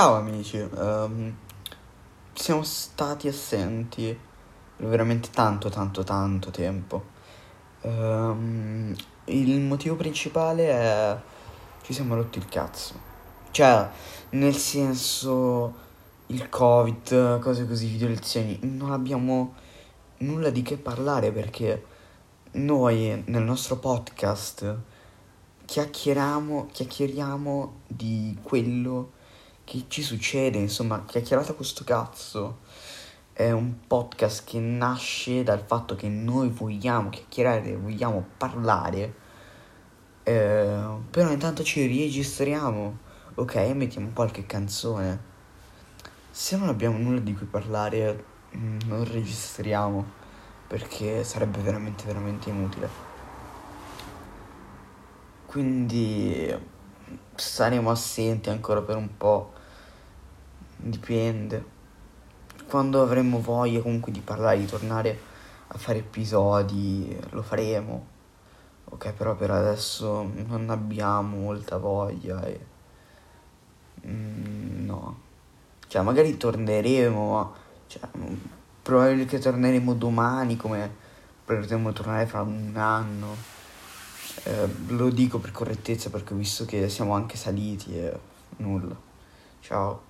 Ciao amici, ehm, siamo stati assenti per veramente tanto tanto tanto tempo. Ehm, il motivo principale è ci siamo rotti il cazzo. Cioè, nel senso il Covid, cose così, video lezioni, non abbiamo nulla di che parlare perché noi nel nostro podcast chiacchieriamo, chiacchieriamo di quello che ci succede, insomma, chiacchierata questo cazzo è un podcast che nasce dal fatto che noi vogliamo chiacchierare, vogliamo parlare, eh, però intanto ci registriamo, ok, mettiamo qualche canzone. Se non abbiamo nulla di cui parlare, mm, non registriamo, perché sarebbe veramente, veramente inutile. Quindi saremo assenti ancora per un po' dipende. Quando avremo voglia comunque di parlare, di tornare a fare episodi, lo faremo. Ok, però per adesso non abbiamo molta voglia e... Mm, no. Cioè, magari torneremo, ma... Cioè, probabile che torneremo domani come potremmo tornare fra un anno. Eh, lo dico per correttezza perché ho visto che siamo anche saliti e nulla. Ciao.